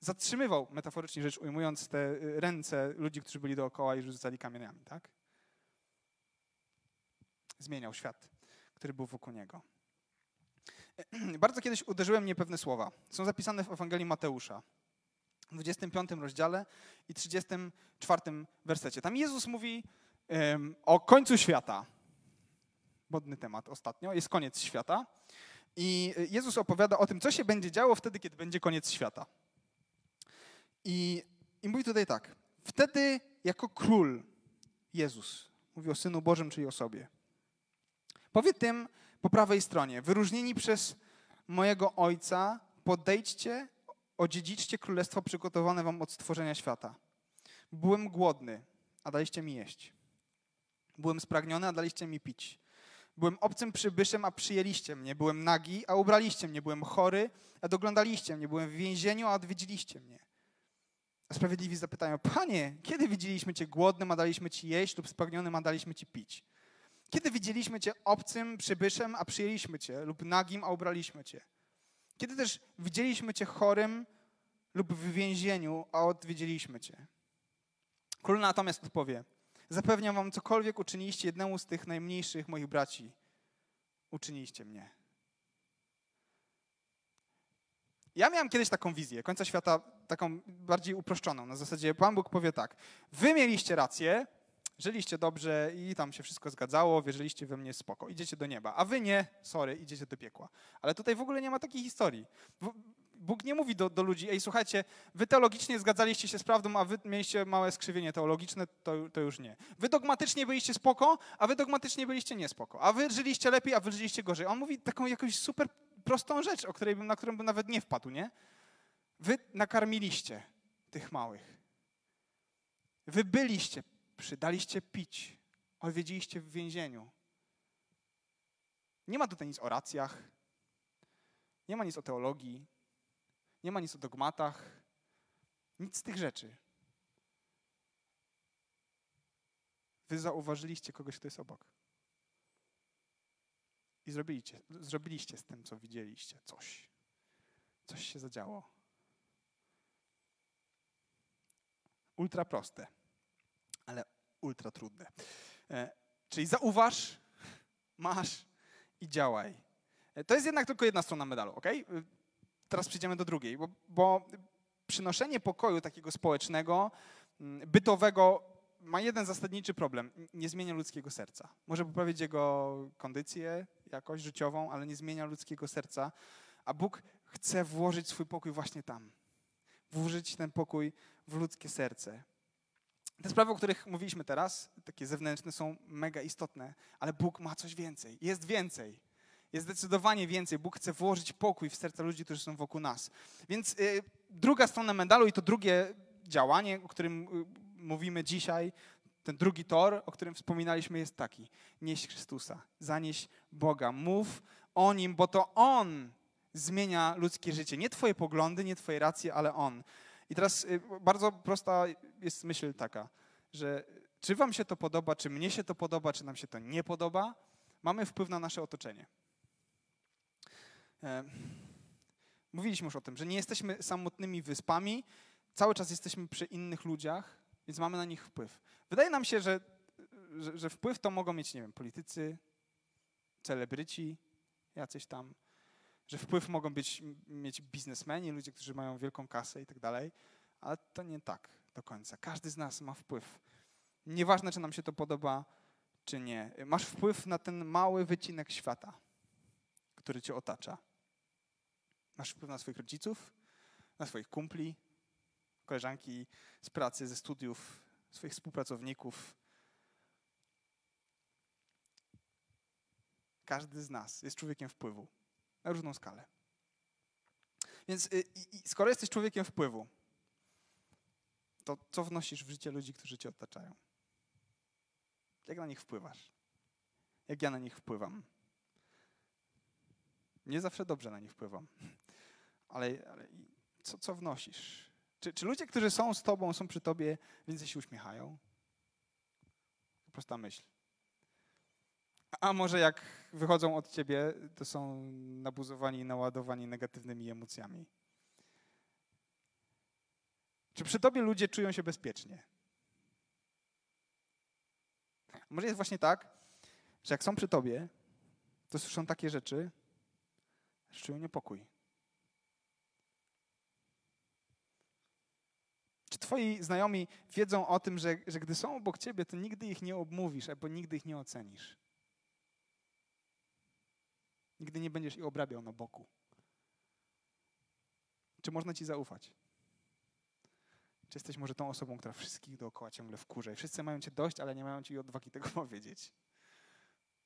Zatrzymywał, metaforycznie rzecz ujmując, te y, ręce ludzi, którzy byli dookoła i rzucali kamieniami, tak? Zmieniał świat, który był wokół niego. (clears throat) Bardzo kiedyś uderzyły mnie pewne słowa. Są zapisane w Ewangelii Mateusza, w 25 rozdziale i 34 wersecie. Tam Jezus mówi um, o końcu świata. Modny temat ostatnio. Jest koniec świata. I Jezus opowiada o tym, co się będzie działo wtedy, kiedy będzie koniec świata. I, I mówi tutaj tak. Wtedy jako król Jezus, mówi o Synu Bożym, czyli o sobie, powie tym po prawej stronie, wyróżnieni przez mojego Ojca, podejdźcie, odziedziczcie królestwo przygotowane wam od stworzenia świata. Byłem głodny, a daliście mi jeść. Byłem spragniony, a daliście mi pić. Byłem obcym przybyszem, a przyjęliście mnie. Byłem nagi, a ubraliście mnie. Byłem chory, a doglądaliście mnie. Byłem w więzieniu, a odwiedziliście mnie. A sprawiedliwi zapytają, Panie, kiedy widzieliśmy Cię głodnym, a daliśmy Ci jeść, lub spragnionym, a daliśmy Ci pić? Kiedy widzieliśmy Cię obcym przybyszem, a przyjęliśmy Cię, lub nagim, a ubraliśmy Cię? Kiedy też widzieliśmy Cię chorym lub w więzieniu, a odwiedziliśmy Cię? Król natomiast odpowie, zapewniam Wam, cokolwiek uczyniliście jednemu z tych najmniejszych moich braci, uczyniliście mnie. Ja miałem kiedyś taką wizję końca świata, taką bardziej uproszczoną. Na zasadzie Pan Bóg powie tak: Wy mieliście rację, żyliście dobrze i tam się wszystko zgadzało, wierzyliście we mnie spoko, idziecie do nieba. A wy nie, sorry, idziecie do piekła. Ale tutaj w ogóle nie ma takiej historii. Bóg nie mówi do, do ludzi, ej, słuchajcie, wy teologicznie zgadzaliście się z prawdą, a wy mieliście małe skrzywienie teologiczne, to, to już nie. Wy dogmatycznie byliście spoko, a wy dogmatycznie byliście niespoko. A wy żyliście lepiej, a wy żyliście gorzej. On mówi taką jakąś super prostą rzecz, o której bym, na którą bym nawet nie wpadł, nie? Wy nakarmiliście tych małych. Wy byliście, przydaliście pić, odwiedziliście w więzieniu. Nie ma tutaj nic o racjach, nie ma nic o teologii, nie ma nic o dogmatach, nic z tych rzeczy. Wy zauważyliście kogoś, kto jest obok. I zrobiliście, zrobiliście z tym, co widzieliście, coś. Coś się zadziało. Ultra proste, ale ultra trudne. E, czyli zauważ, masz i działaj. E, to jest jednak tylko jedna strona medalu, ok? Teraz przejdziemy do drugiej, bo, bo przynoszenie pokoju takiego społecznego, mm, bytowego ma jeden zasadniczy problem. Nie zmienia ludzkiego serca. Może poprawić jego kondycję jakoś życiową, ale nie zmienia ludzkiego serca. A Bóg chce włożyć swój pokój właśnie tam. Włożyć ten pokój w ludzkie serce. Te sprawy, o których mówiliśmy teraz, takie zewnętrzne, są mega istotne, ale Bóg ma coś więcej. Jest więcej. Jest zdecydowanie więcej. Bóg chce włożyć pokój w serca ludzi, którzy są wokół nas. Więc y, druga strona medalu i to drugie działanie, o którym y, mówimy dzisiaj, ten drugi tor, o którym wspominaliśmy, jest taki. Nieś Chrystusa, zanieś Boga, mów o Nim, bo to On zmienia ludzkie życie. Nie Twoje poglądy, nie Twoje racje, ale On. I teraz y, bardzo prosta jest myśl taka, że czy Wam się to podoba, czy mnie się to podoba, czy nam się to nie podoba, mamy wpływ na nasze otoczenie. E, Mówiliśmy już o tym, że nie jesteśmy samotnymi wyspami, cały czas jesteśmy przy innych ludziach, więc mamy na nich wpływ. Wydaje nam się, że, że, że wpływ to mogą mieć, nie wiem, politycy, celebryci, jacyś tam, że wpływ mogą być, mieć biznesmeni, ludzie, którzy mają wielką kasę i tak dalej, ale to nie tak do końca. Każdy z nas ma wpływ. Nieważne, czy nam się to podoba, czy nie. Masz wpływ na ten mały wycinek świata, który cię otacza. Masz wpływ na swoich rodziców, na swoich kumpli, koleżanki z pracy, ze studiów, swoich współpracowników. Każdy z nas jest człowiekiem wpływu na różną skalę. Więc y, skoro jesteś człowiekiem wpływu, to co wnosisz w życie ludzi, którzy cię otaczają? Jak na nich wpływasz? Jak ja na nich wpływam? Nie zawsze dobrze na nich wpływam, ale, ale co, co wnosisz? Czy, czy ludzie, którzy są z tobą, są przy tobie, więcej się uśmiechają? Prosta myśl. A może jak wychodzą od ciebie, to są nabuzowani i naładowani negatywnymi emocjami? Czy przy tobie ludzie czują się bezpiecznie? Może jest właśnie tak, że jak są przy tobie, to słyszą takie rzeczy, że czują niepokój. Czy twoi znajomi wiedzą o tym, że, że gdy są obok ciebie, to nigdy ich nie obmówisz, albo nigdy ich nie ocenisz? Nigdy nie będziesz ich obrabiał na boku. Czy można ci zaufać? Czy jesteś może tą osobą, która wszystkich dookoła ciągle wkurza i wszyscy mają cię dość, ale nie mają ci odwagi tego (laughs) powiedzieć?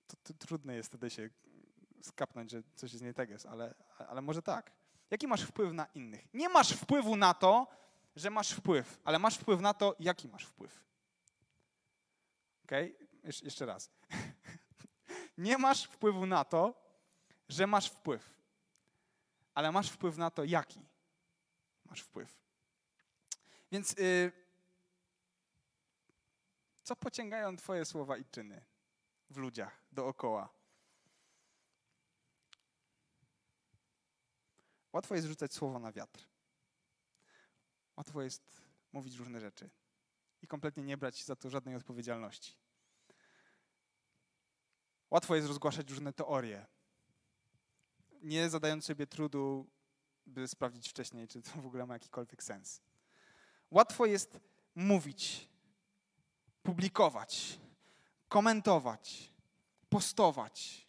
To, to trudne jest wtedy się skapnąć, że coś jest nie tak jest, ale, ale może tak. Jaki masz wpływ na innych? Nie masz wpływu na to, że masz wpływ, ale masz wpływ na to, jaki masz wpływ. Ok? Jesz jeszcze raz. (laughs) nie masz wpływu na to, że masz wpływ, ale masz wpływ na to, jaki masz wpływ. Więc yy, co pociągają Twoje słowa i czyny w ludziach dookoła? Łatwo jest rzucać słowo na wiatr. Łatwo jest mówić różne rzeczy i kompletnie nie brać za to żadnej odpowiedzialności. Łatwo jest rozgłaszać różne teorie, nie zadając sobie trudu, by sprawdzić wcześniej, czy to w ogóle ma jakikolwiek sens. Łatwo jest mówić, publikować, komentować, postować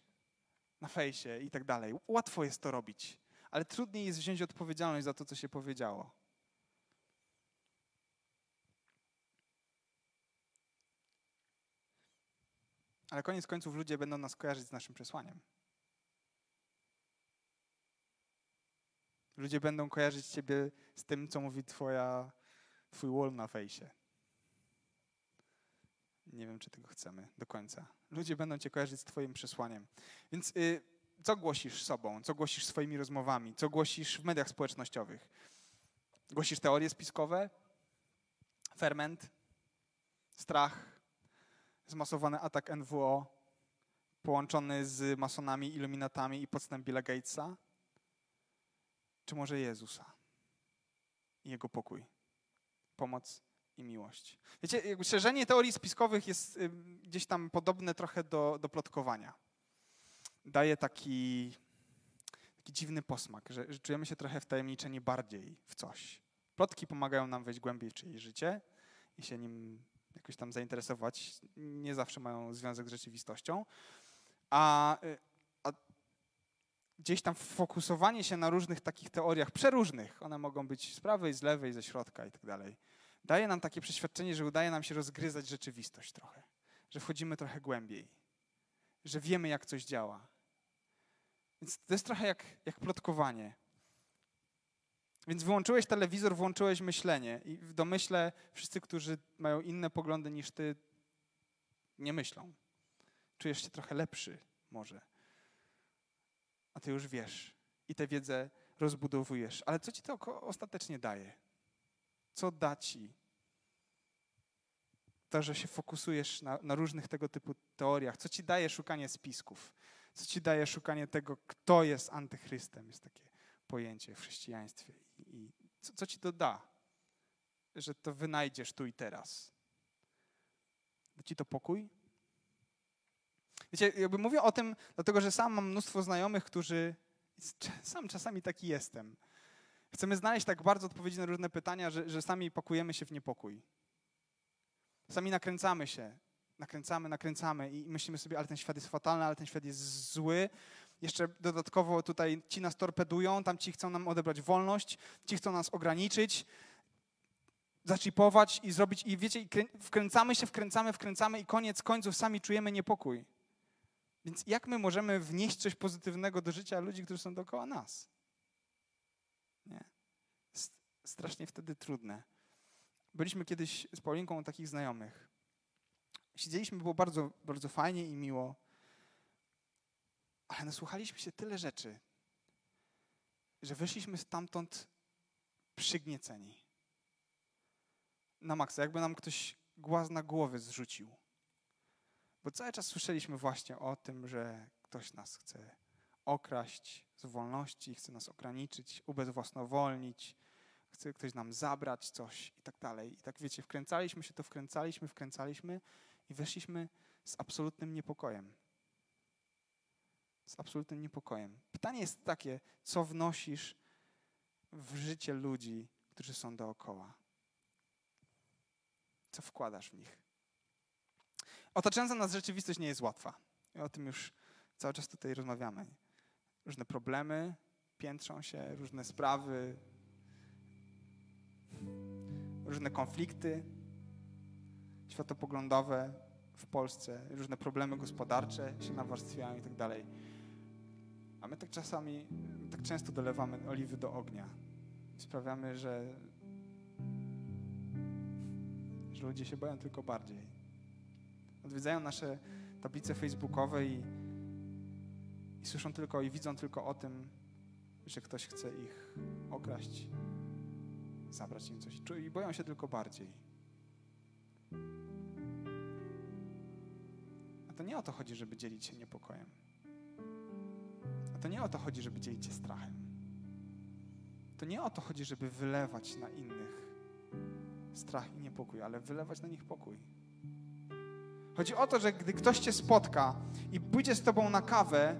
na fejsie i tak dalej. Łatwo jest to robić, ale trudniej jest wziąć odpowiedzialność za to, co się powiedziało. Ale koniec końców ludzie będą nas kojarzyć z naszym przesłaniem. Ludzie będą kojarzyć Ciebie z tym, co mówi Twoja Twój wall na fejsie. Nie wiem, czy tego chcemy do końca. Ludzie będą Cię kojarzyć z Twoim przesłaniem. Więc y, co głosisz sobą? Co głosisz swoimi rozmowami? Co głosisz w mediach społecznościowych? Głosisz teorie spiskowe? Ferment? Strach? Zmasowany atak NWO? Połączony z masonami, iluminatami i podstęp Billa Gatesa? Czy może Jezusa i Jego pokój? pomoc i miłość. Wiecie, szerzenie teorii spiskowych jest gdzieś tam podobne trochę do, do plotkowania. Daje taki, taki dziwny posmak, że, że czujemy się trochę wtajemniczeni bardziej w coś. Plotki pomagają nam wejść głębiej w czyjeś życie i się nim jakoś tam zainteresować. Nie zawsze mają związek z rzeczywistością. A, y, a gdzieś tam fokusowanie się na różnych takich teoriach, przeróżnych, one mogą być z prawej, z lewej, ze środka i tak dalej, daje nam takie przeświadczenie, że udaje nam się rozgryzać rzeczywistość trochę, że wchodzimy trochę głębiej, że wiemy, jak coś działa. Więc to jest trochę jak, jak plotkowanie. Więc wyłączyłeś telewizor, włączyłeś myślenie i w domyśle wszyscy, którzy mają inne poglądy niż ty, nie myślą. Czujesz się trochę lepszy może a ty już wiesz i tę wiedzę rozbudowujesz. Ale co ci to ostatecznie daje? Co da ci? To, że się fokusujesz na, na różnych tego typu teoriach. Co ci daje szukanie spisków? Co ci daje szukanie tego, kto jest antychrystem? Jest takie pojęcie w chrześcijaństwie. I, co, co ci to da, że to wynajdziesz tu i teraz? Da ci to pokój? Wiecie, jakby mówię o tym, dlatego że sam mam mnóstwo znajomych, którzy. (laughs) Sam czasami taki jestem. Chcemy znaleźć tak bardzo odpowiedzi na różne pytania, że, że sami pakujemy się w niepokój. Sami nakręcamy się, nakręcamy, nakręcamy i myślimy sobie, ale ten świat jest fatalny, ale ten świat jest zły. Jeszcze dodatkowo tutaj ci nas torpedują, tam ci chcą nam odebrać wolność, ci chcą nas ograniczyć, zaczipować i zrobić, i wiecie, wkręcamy się, wkręcamy, wkręcamy i koniec końców sami czujemy niepokój. Więc jak my możemy wnieść coś pozytywnego do życia ludzi, którzy są dookoła nas? Nie. Strasznie wtedy trudne. Byliśmy kiedyś z Paulinką u takich znajomych. Siedzieliśmy, było bardzo, bardzo fajnie i miło, ale nasłuchaliśmy się tyle rzeczy, że wyszliśmy stamtąd przygnieceni. Na maksa, jakby nam ktoś głaz na głowę zrzucił. Bo cały czas słyszeliśmy właśnie o tym, że ktoś nas chce okraść z wolności, chce nas ograniczyć, ubezwłasnowolnić, chce ktoś nam zabrać coś i tak dalej. I tak wiecie, wkręcaliśmy się to, wkręcaliśmy, wkręcaliśmy i weszliśmy z absolutnym niepokojem. Z absolutnym niepokojem. Pytanie jest takie, co wnosisz w życie ludzi, którzy są dookoła? Co wkładasz w nich? Otaczająca nas rzeczywistość nie jest łatwa. I o tym już cały czas tutaj rozmawiamy. Różne problemy piętrzą się, różne sprawy, różne konflikty światopoglądowe w Polsce, różne problemy gospodarcze się nawarstwiają i tak dalej. My tak czasami, tak często dolewamy oliwy do ognia. Sprawiamy, że, że ludzie się boją tylko bardziej. Odwiedzają nasze tablice facebookowe i, i słyszą tylko i widzą tylko o tym, że ktoś chce ich okraść, zabrać im coś. I boją się tylko bardziej. A to nie o to chodzi, żeby dzielić się niepokojem. To nie o to chodzi, żeby dzielić się strachem. To nie o to chodzi, żeby wylewać na innych strach i niepokój, ale wylewać na nich pokój. Chodzi o to, że gdy ktoś cię spotka i pójdzie z tobą na kawę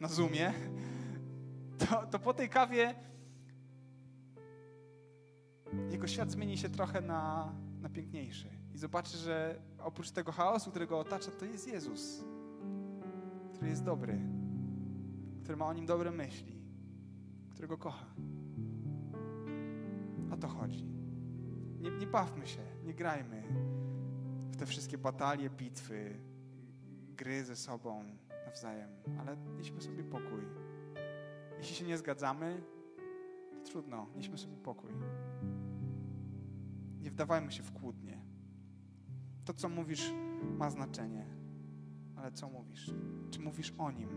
na Zoomie, to, to po tej kawie jego świat zmieni się trochę na, na piękniejszy. I zobaczy, że oprócz tego chaosu, którego otacza, to jest Jezus, który jest dobry, który ma o nim dobre myśli, którego kocha. O to chodzi. Nie, nie bawmy się, nie grajmy w te wszystkie batalie, bitwy, gry ze sobą nawzajem, ale nieśmy sobie pokój. Jeśli się nie zgadzamy, to trudno, nieśmy sobie pokój. Nie wdawajmy się w kłótnie. To, co mówisz, ma znaczenie, ale co mówisz? Czy mówisz o nim?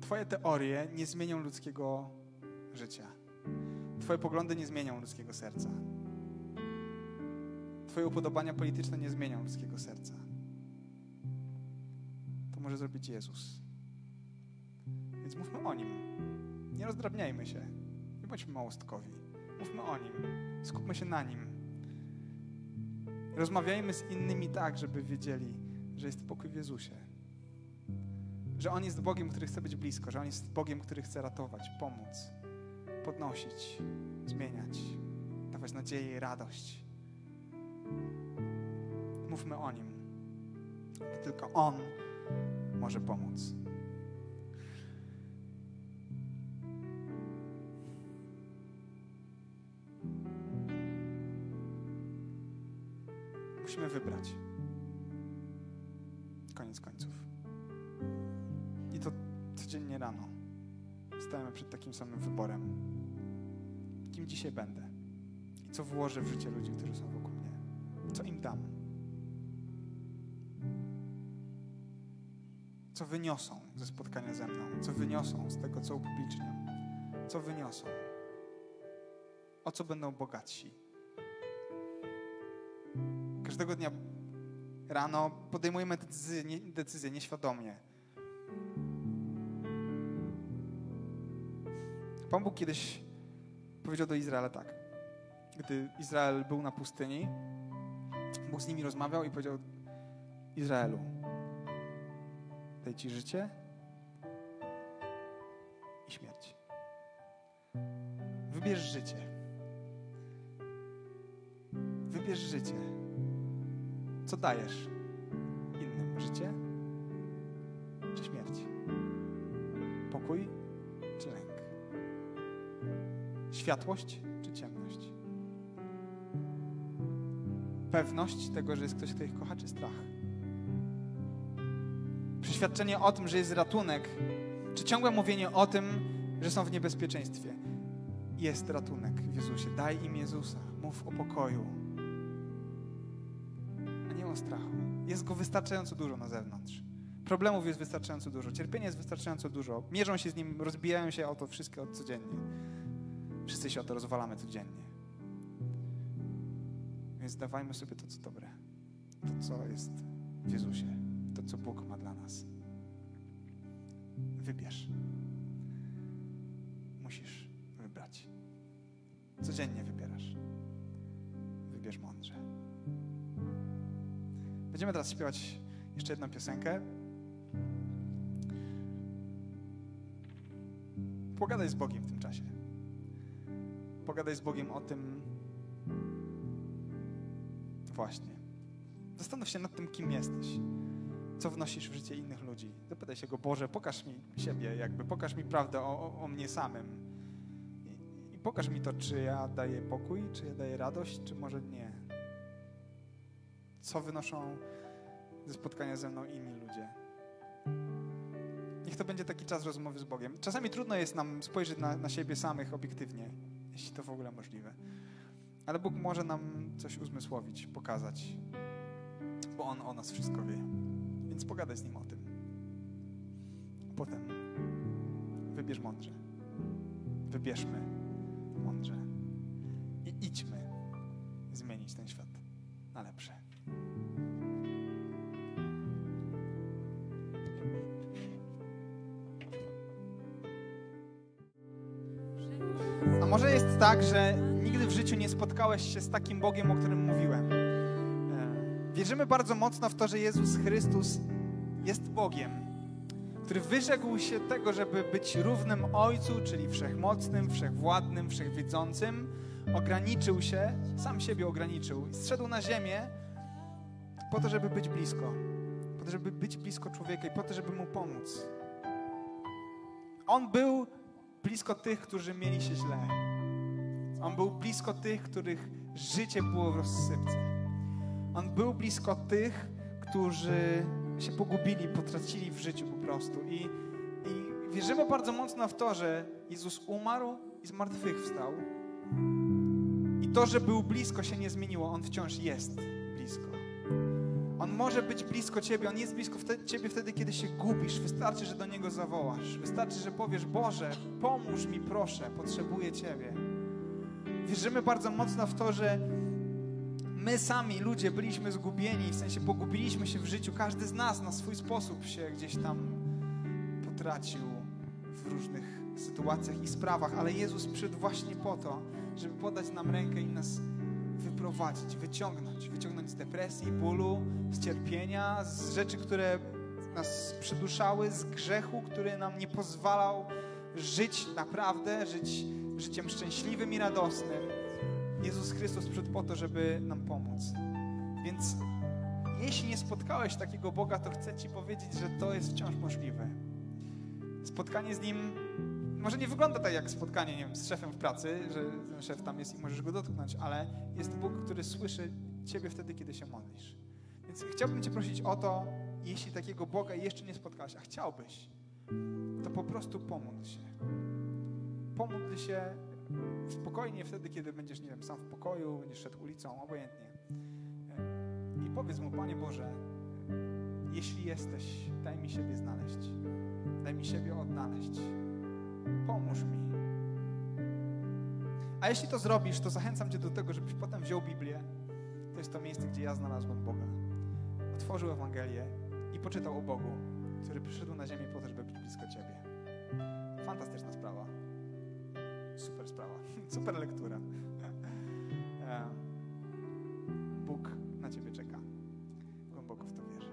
Twoje teorie nie zmienią ludzkiego życia. Twoje poglądy nie zmienią ludzkiego serca. Twoje upodobania polityczne nie zmienią ludzkiego serca. To może zrobić Jezus. Więc mówmy o Nim. Nie rozdrabniajmy się. Nie bądźmy małostkowi. Mówmy o Nim. Skupmy się na Nim. Rozmawiajmy z innymi tak, żeby wiedzieli, że jest pokój w Jezusie. Że On jest Bogiem, który chce być blisko, że On jest Bogiem, który chce ratować, pomóc, podnosić, zmieniać, dawać nadzieję i radość. Mówmy o Nim. Tylko On może pomóc. Wybrać. Koniec końców. I to codziennie rano. Stajemy przed takim samym wyborem. Kim dzisiaj będę? I co włożę w życie ludzi, którzy są wokół mnie? Co im dam? Co wyniosą ze spotkania ze mną? Co wyniosą z tego, co upubliczniam? Co wyniosą? O co będą bogatsi? Każdego dnia rano podejmujemy decyzje, decyzje nieświadomie. Pan Bóg kiedyś powiedział do Izraela tak. Gdy Izrael był na pustyni, Bóg z nimi rozmawiał i powiedział Izraelu, daj ci życie i śmierć. Wybierz życie. Wybierz życie. Co dajesz innym? Życie czy śmierć? Pokój czy lęk? Światłość czy ciemność? Pewność tego, że jest ktoś, kto ich kocha, czy strach? Przeświadczenie o tym, że jest ratunek, czy ciągłe mówienie o tym, że są w niebezpieczeństwie? Jest ratunek w Jezusie. Daj im Jezusa. Mów o pokoju, strachu. Jest go wystarczająco dużo na zewnątrz. Problemów jest wystarczająco dużo, cierpienia jest wystarczająco dużo. Mierzą się z nim, rozbijają się o to wszystkie od codziennie. Wszyscy się o to rozwalamy codziennie. Więc dawajmy sobie to, co dobre. To, co jest w Jezusie. To, co Bóg ma dla nas. Wybierz. Musisz wybrać. Codziennie wybierasz. Wybierz mądrze. Będziemy teraz śpiewać jeszcze jedną piosenkę. Pogadaj z Bogiem w tym czasie. Pogadaj z Bogiem o tym właśnie. Zastanów się nad tym, kim jesteś. Co wnosisz w życie innych ludzi. Zapytaj się Go, Boże, pokaż mi siebie, jakby pokaż mi prawdę o, o, mnie samym. I, I pokaż mi to, czy ja daję pokój, czy ja daję radość, czy może nie. Co wynoszą ze spotkania ze mną inni ludzie. Niech to będzie taki czas rozmowy z Bogiem. Czasami trudno jest nam spojrzeć na, na siebie samych obiektywnie, jeśli to w ogóle możliwe. Ale Bóg może nam coś uzmysłowić, pokazać, bo On o nas wszystko wie. Więc pogadaj z Nim o tym. Potem wybierz mądrze. Wybierzmy mądrze. I idźmy zmienić ten świat na lepsze. Tak, że nigdy w życiu nie spotkałeś się z takim Bogiem, o którym mówiłem. E, Wierzymy bardzo mocno w to, że Jezus Chrystus jest Bogiem, który wyrzekł się tego, żeby być równym Ojcu, czyli wszechmocnym, wszechwładnym, wszechwiedzącym. Ograniczył się, sam siebie ograniczył i zszedł na ziemię po to, żeby być blisko. Po to, żeby być blisko człowieka i po to, żeby mu pomóc. On był blisko tych, którzy mieli się źle. On był blisko tych, których życie było w rozsypce. On był blisko tych, którzy się pogubili, potracili w życiu po prostu. I, I wierzymy bardzo mocno w to, że Jezus umarł i zmartwychwstał. I to, że był blisko, się nie zmieniło. On wciąż jest blisko. On może być blisko Ciebie, On jest blisko wtedy, Ciebie wtedy, kiedy się gubisz. Wystarczy, że do Niego zawołasz. Wystarczy, że powiesz, Boże, pomóż mi proszę, potrzebuję Ciebie. Wierzymy bardzo mocno w to, że my sami, ludzie, byliśmy zgubieni, w sensie pogubiliśmy się w życiu. Każdy z nas na swój sposób się gdzieś tam potracił w różnych sytuacjach i sprawach, ale Jezus przyszedł właśnie po to, żeby podać nam rękę i nas wyprowadzić, wyciągnąć, wyciągnąć z depresji, bólu, z cierpienia, z rzeczy, które nas przyduszały, z grzechu, który nam nie pozwalał żyć naprawdę, żyć życiem szczęśliwym i radosnym. Jezus Chrystus przyszedł po to, żeby nam pomóc. Więc jeśli nie spotkałeś takiego Boga, to chcę Ci powiedzieć, że to jest wciąż możliwe. Spotkanie z Nim może nie wygląda tak jak spotkanie, nie wiem, z szefem w pracy, że ten szef tam jest i możesz go dotknąć, ale jest Bóg, który słyszy Ciebie wtedy, kiedy się modlisz. Więc chciałbym Cię prosić o to, jeśli takiego Boga jeszcze nie spotkałeś, a chciałbyś, to po prostu pomódl się. Pomódl się spokojnie wtedy, kiedy będziesz, nie wiem, sam w pokoju, będziesz szedł ulicą, obojętnie. I powiedz Mu, Panie Boże, jeśli jesteś, daj mi siebie znaleźć. Daj mi siebie odnaleźć. Pomóż mi. A jeśli to zrobisz, to zachęcam Cię do tego, żebyś potem wziął Biblię. To jest to miejsce, gdzie ja znalazłem Boga. Otworzył Ewangelię i poczytał o Bogu, który przyszedł na ziemię po to, żeby być blisko Ciebie. Fantastyczna sprawa. Super sprawa, (laughs) super lektura. (laughs) E, Bóg na ciebie czeka. Głęboko w to wierzę.